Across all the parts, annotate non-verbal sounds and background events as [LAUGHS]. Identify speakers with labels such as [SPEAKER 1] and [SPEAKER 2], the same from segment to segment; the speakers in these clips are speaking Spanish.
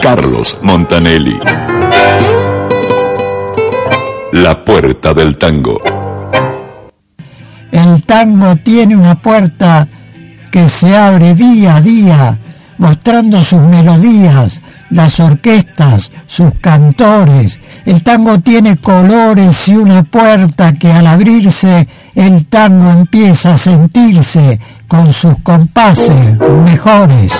[SPEAKER 1] Carlos Montanelli. La puerta del tango.
[SPEAKER 2] El tango tiene una puerta que se abre día a día, mostrando sus melodías, las orquestas, sus cantores. El tango tiene colores y una puerta que al abrirse el tango empieza a sentirse con sus compases mejores.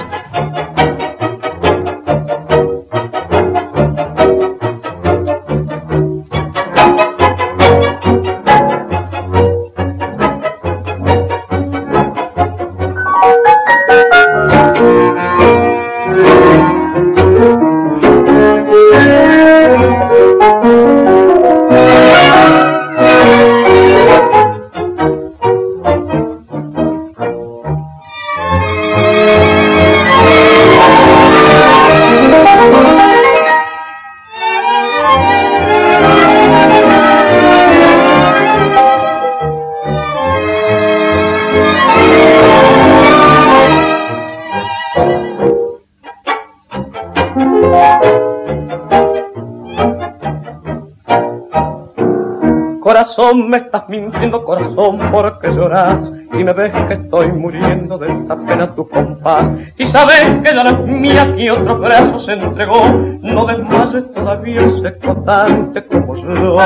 [SPEAKER 3] Corazón, me estás mintiendo, corazón, porque lloras. Si me ves que estoy muriendo de esta pena tu compás. Y sabes que ya la mía que otro brazo se entregó. No desmayes todavía ese cotante como yo.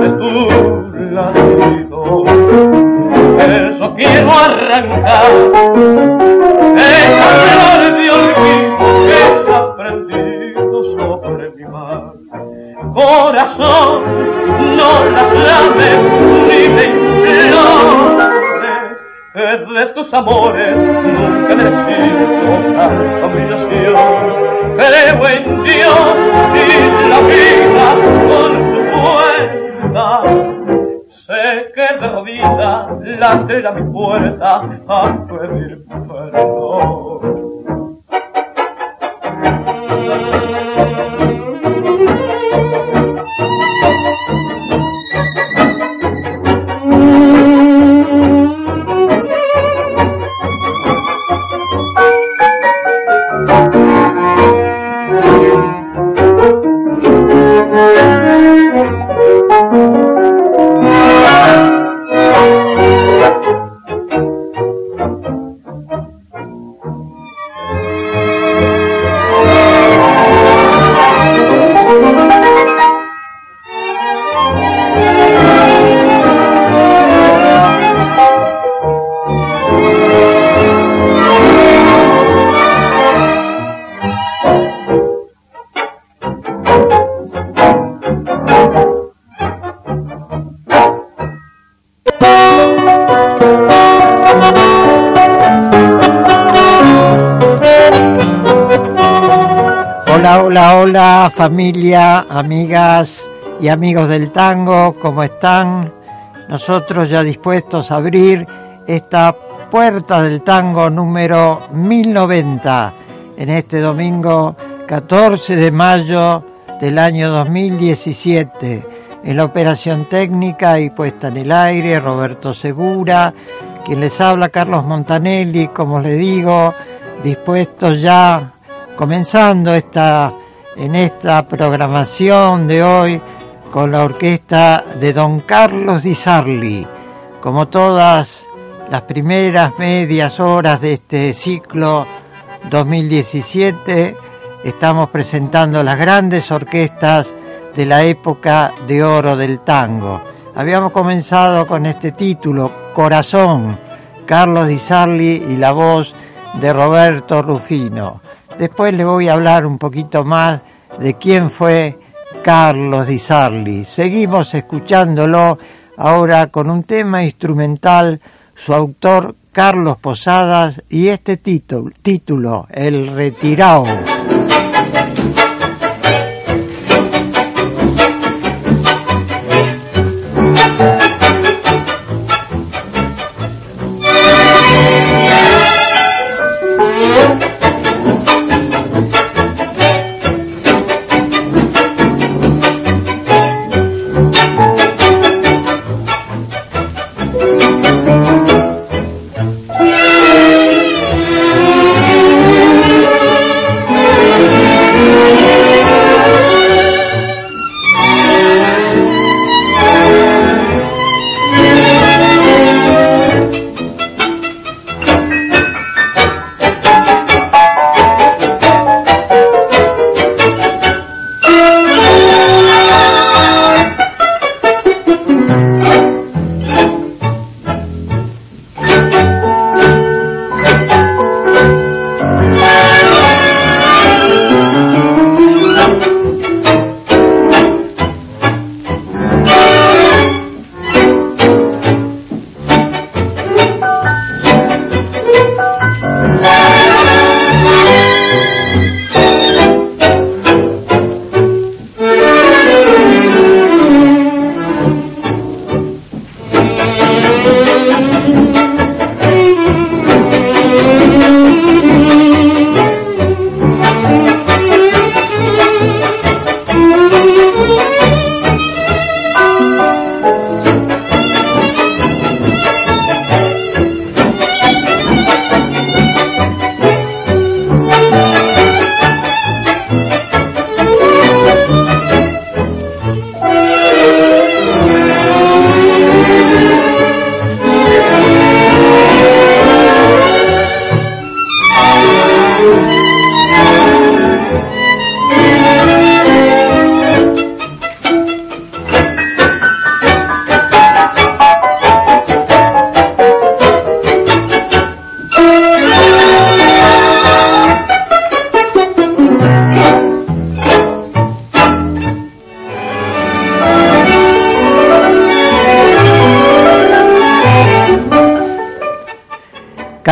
[SPEAKER 3] De tu latido, eso quiero arrancar. Esa flor de olvido que he aprendido sobre mi mar. Corazón, no las llames ni me implores, que de tus amores nunca necesito tanta humillación. Creo en Dios y la vida con su vuelta. Sé que de rodillas late a mi puerta a pedir perdón. Hola, hola, hola familia, amigas y amigos del tango, ¿cómo están? Nosotros ya dispuestos a abrir esta puerta del tango número 1090 en este domingo 14 de mayo del año 2017. En la operación técnica y puesta en el aire, Roberto Segura, quien les habla Carlos Montanelli, como les digo, dispuestos ya comenzando esta, en esta programación de hoy con la orquesta de Don Carlos Di Sarli. Como todas las primeras medias horas de este ciclo 2017, estamos presentando las grandes orquestas de la época de oro del tango. Habíamos comenzado con este título, Corazón, Carlos Di Sarli y la voz de Roberto Rufino. Después le voy a hablar un poquito más de quién fue Carlos Di Sarli. Seguimos escuchándolo ahora con un tema instrumental, su autor Carlos Posadas y este título, título El Retirado.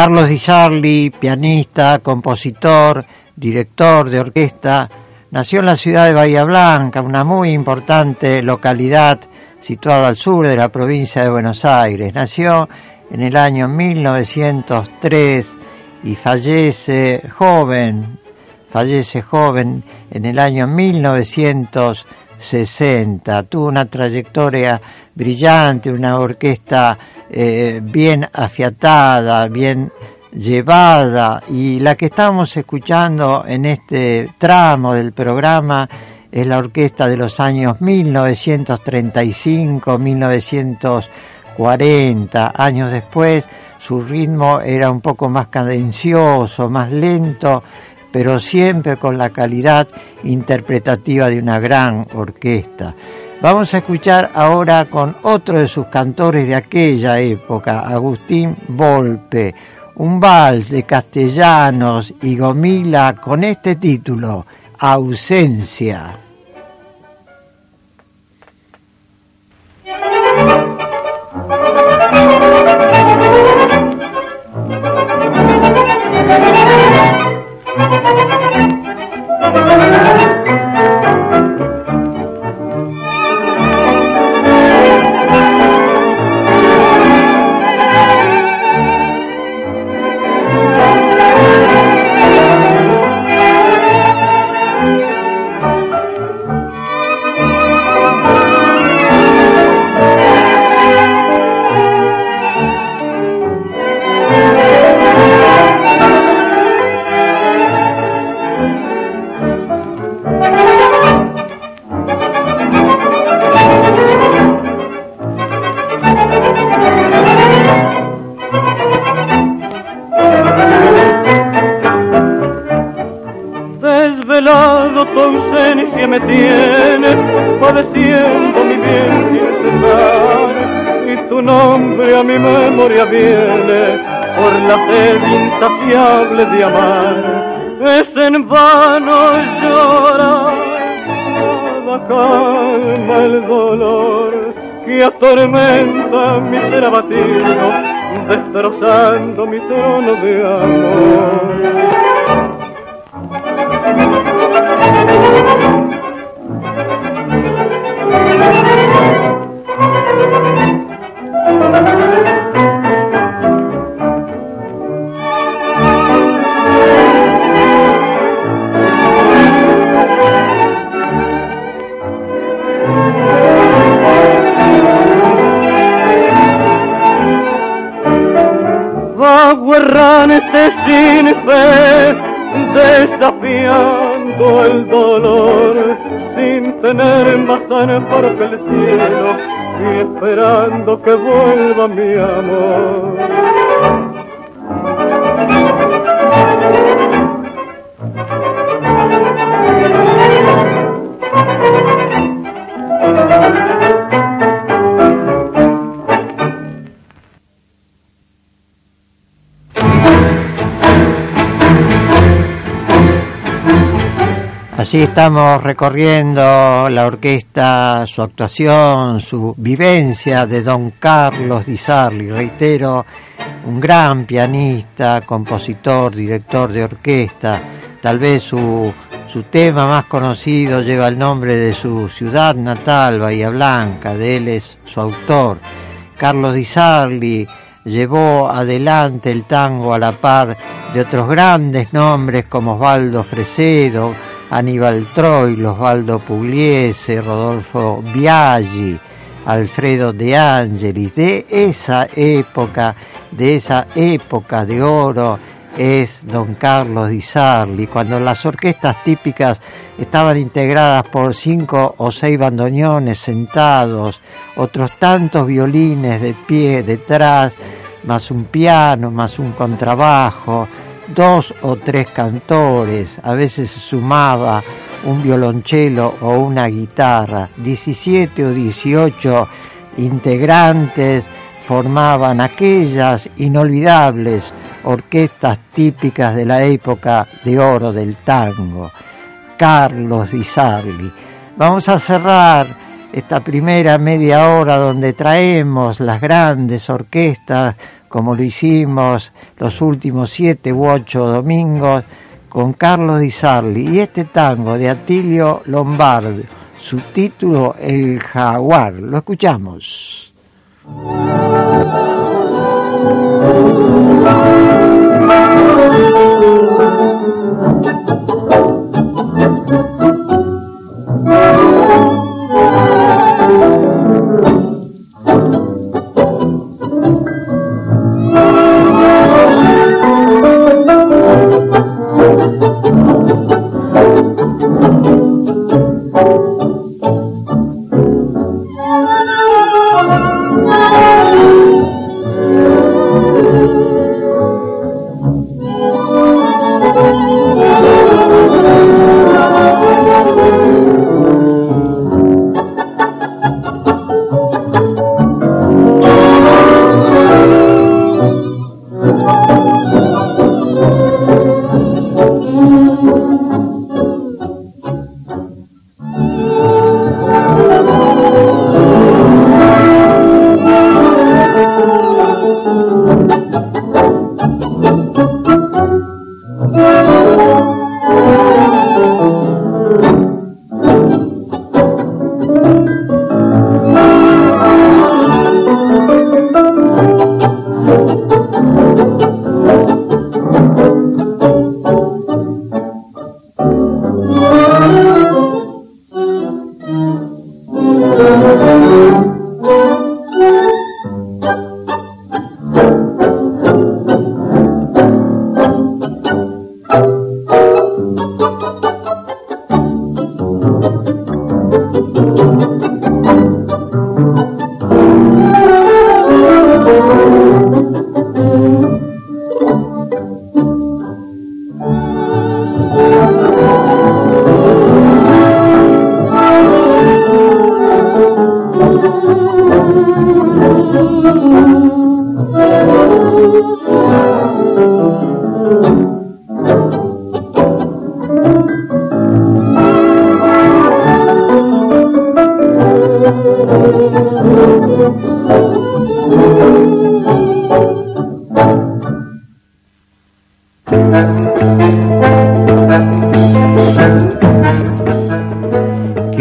[SPEAKER 3] Carlos Di Sarli, pianista, compositor, director de orquesta, nació en la ciudad de Bahía Blanca, una muy importante localidad situada al sur de la provincia de Buenos Aires. Nació en el año 1903 y fallece joven, fallece joven en el año 1960. Tuvo una trayectoria brillante, una orquesta eh, bien afiatada, bien llevada y la que estamos escuchando en este tramo del programa es la orquesta de los años 1935-1940. Años después su ritmo era un poco más cadencioso, más lento, pero siempre con la calidad interpretativa de una gran orquesta. Vamos a escuchar ahora con otro de sus cantores de aquella época, Agustín Volpe, un vals de castellanos y gomila con este título, Ausencia.
[SPEAKER 4] De amar, es en vano llorar, nada calma el dolor que atormenta mi ser abatido, destrozando mi trono de amor. Sin fe, desafiando el dolor, sin tener más por que el cielo, y esperando que vuelva mi amor.
[SPEAKER 3] Así estamos recorriendo la orquesta, su actuación, su vivencia de don Carlos Di Sarli, reitero, un gran pianista, compositor, director de orquesta, tal vez su, su tema más conocido lleva el nombre de su ciudad natal, Bahía Blanca, de él es su autor. Carlos Di Sarli llevó adelante el tango a la par de otros grandes nombres como Osvaldo Fresedo, Aníbal Troy, Osvaldo Pugliese, Rodolfo Biaggi, Alfredo De Angelis, de esa época, de esa época de oro, es don Carlos Di Sarli, cuando las orquestas típicas estaban integradas por cinco o seis bandoneones sentados, otros tantos violines de pie detrás, más un piano, más un contrabajo, dos o tres cantores, a veces sumaba un violonchelo o una guitarra, 17 o 18 integrantes formaban aquellas inolvidables orquestas típicas de la época de oro del tango, Carlos Di Sarli. Vamos a cerrar esta primera media hora donde traemos las grandes orquestas como lo hicimos los últimos siete u ocho domingos con Carlos Di Sarli y este tango de Atilio Lombardo, su título El Jaguar. Lo escuchamos.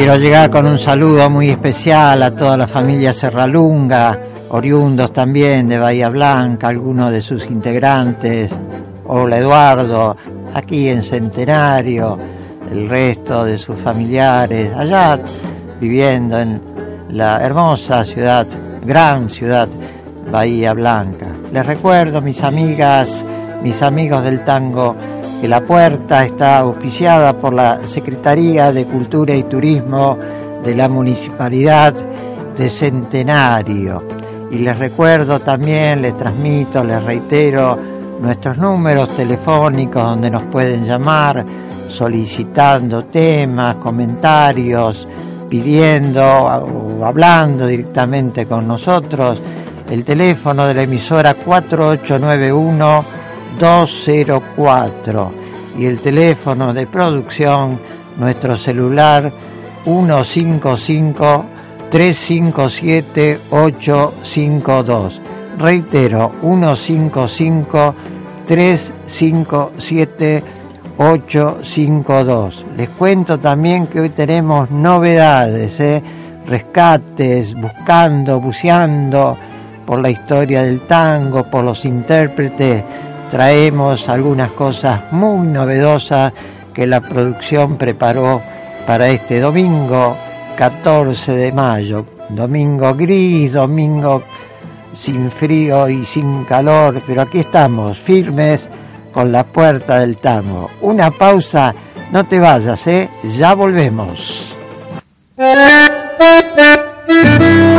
[SPEAKER 3] Llegar con un saludo muy especial a toda la familia Serralunga, oriundos también de Bahía Blanca, algunos de sus integrantes, hola Eduardo, aquí en Centenario, el resto de sus familiares, allá viviendo en la hermosa ciudad, gran ciudad, Bahía Blanca. Les recuerdo, mis amigas, mis amigos del tango, que la puerta está auspiciada por la Secretaría de Cultura y Turismo de la Municipalidad de Centenario. Y les recuerdo también, les transmito, les reitero nuestros números telefónicos donde nos pueden llamar solicitando temas, comentarios, pidiendo o hablando directamente con nosotros. El teléfono de la emisora 4891 204 y el teléfono de producción, nuestro celular 155 357 852. Reitero, 155 357 852. Les cuento también que hoy tenemos novedades, ¿eh? rescates, buscando, buceando por la historia del tango, por los intérpretes traemos algunas cosas muy novedosas que la producción preparó para este domingo 14 de mayo. Domingo gris, domingo sin frío y sin calor, pero aquí estamos, firmes con la puerta del tango. Una pausa, no te vayas, ¿eh? Ya volvemos. [LAUGHS]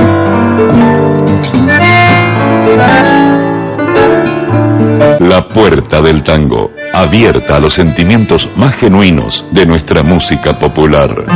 [SPEAKER 1] puerta del tango, abierta a los sentimientos más genuinos de nuestra música popular.